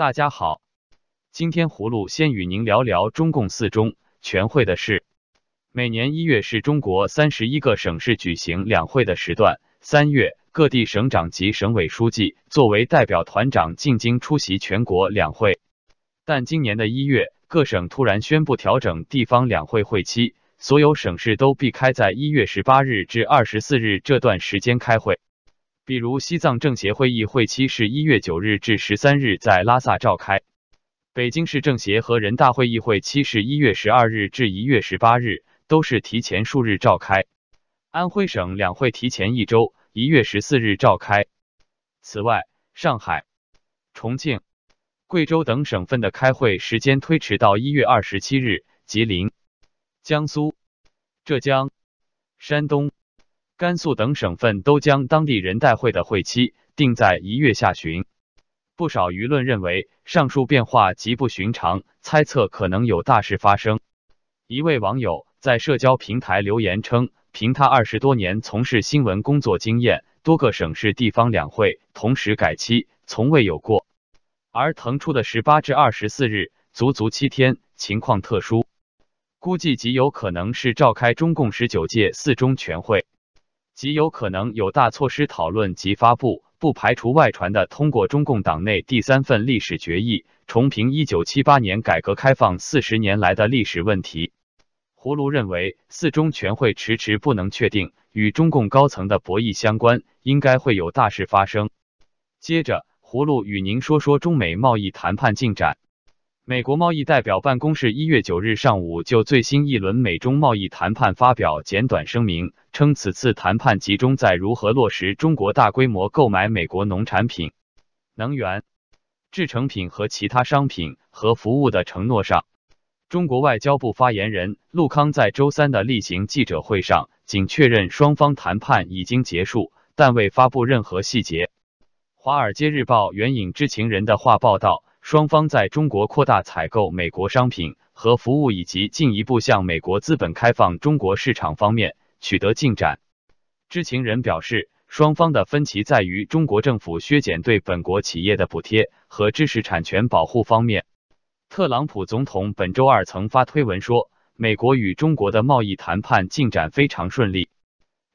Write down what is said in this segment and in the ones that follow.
大家好，今天葫芦先与您聊聊中共四中全会的事。每年一月是中国三十一个省市举行两会的时段，三月各地省长及省委书记作为代表团长进京出席全国两会。但今年的一月，各省突然宣布调整地方两会会期，所有省市都避开在一月十八日至二十四日这段时间开会。比如西藏政协会议会期是一月九日至十三日在拉萨召开，北京市政协和人大会议会期是一月十二日至一月十八日。都是提前数日召开，安徽省两会提前一周，一月十四日召开。此外，上海、重庆、贵州等省份的开会时间推迟到一月二十七日，吉林、江苏、浙江、山东、甘肃等省份都将当地人代会的会期定在一月下旬。不少舆论认为上述变化极不寻常，猜测可能有大事发生。一位网友。在社交平台留言称，凭他二十多年从事新闻工作经验，多个省市地方两会同时改期从未有过。而腾出的十八至二十四日，足足七天，情况特殊，估计极有可能是召开中共十九届四中全会，极有可能有大措施讨论及发布，不排除外传的通过中共党内第三份历史决议，重评一九七八年改革开放四十年来的历史问题。葫芦认为，四中全会迟迟不能确定，与中共高层的博弈相关，应该会有大事发生。接着，葫芦与您说说中美贸易谈判进展。美国贸易代表办公室一月九日上午就最新一轮美中贸易谈判发表简短声明，称此次谈判集中在如何落实中国大规模购买美国农产品、能源、制成品和其他商品和服务的承诺上。中国外交部发言人陆康在周三的例行记者会上，仅确认双方谈判已经结束，但未发布任何细节。《华尔街日报》援引知情人的话报道，双方在中国扩大采购美国商品和服务，以及进一步向美国资本开放中国市场方面取得进展。知情人表示，双方的分歧在于中国政府削减对本国企业的补贴和知识产权保护方面。特朗普总统本周二曾发推文说，美国与中国的贸易谈判进展非常顺利。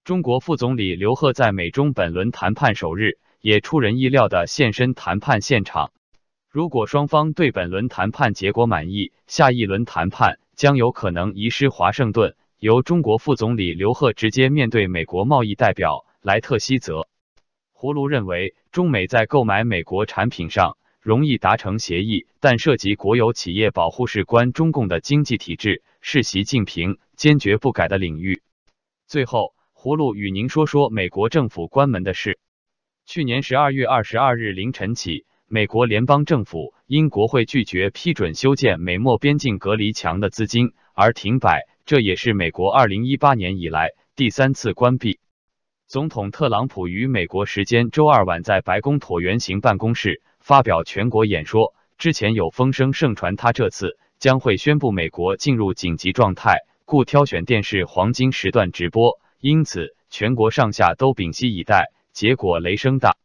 中国副总理刘鹤在美中本轮谈判首日也出人意料的现身谈判现场。如果双方对本轮谈判结果满意，下一轮谈判将有可能移师华盛顿，由中国副总理刘鹤直接面对美国贸易代表莱特希泽。胡卢认为，中美在购买美国产品上。容易达成协议，但涉及国有企业保护事关中共的经济体制，是习近平坚决不改的领域。最后，葫芦与您说说美国政府关门的事。去年十二月二十二日凌晨起，美国联邦政府因国会拒绝批准修建美墨边境隔离墙的资金而停摆，这也是美国二零一八年以来第三次关闭。总统特朗普于美国时间周二晚在白宫椭圆形办公室。发表全国演说之前，有风声盛传他这次将会宣布美国进入紧急状态，故挑选电视黄金时段直播，因此全国上下都屏息以待。结果雷声大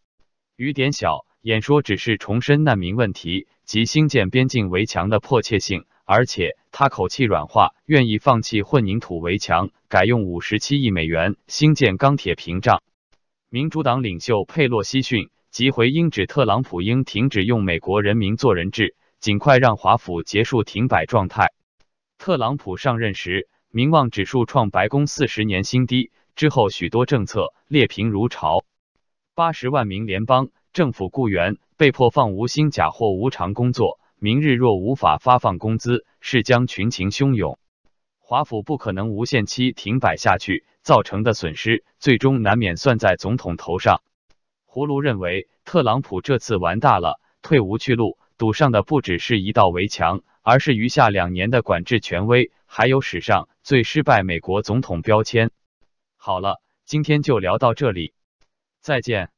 雨点小，演说只是重申难民问题及兴建边境围墙的迫切性，而且他口气软化，愿意放弃混凝土围墙，改用五十七亿美元新建钢铁屏障。民主党领袖佩洛西逊。即回应指特朗普应停止用美国人民做人质，尽快让华府结束停摆状态。特朗普上任时，民望指数创白宫四十年新低，之后许多政策劣评如潮。八十万名联邦政府雇员被迫放无薪假或无偿工作，明日若无法发放工资，是将群情汹涌。华府不可能无限期停摆下去，造成的损失最终难免算在总统头上。葫芦认为，特朗普这次玩大了，退无去路，堵上的不只是一道围墙，而是余下两年的管制权威，还有史上最失败美国总统标签。好了，今天就聊到这里，再见。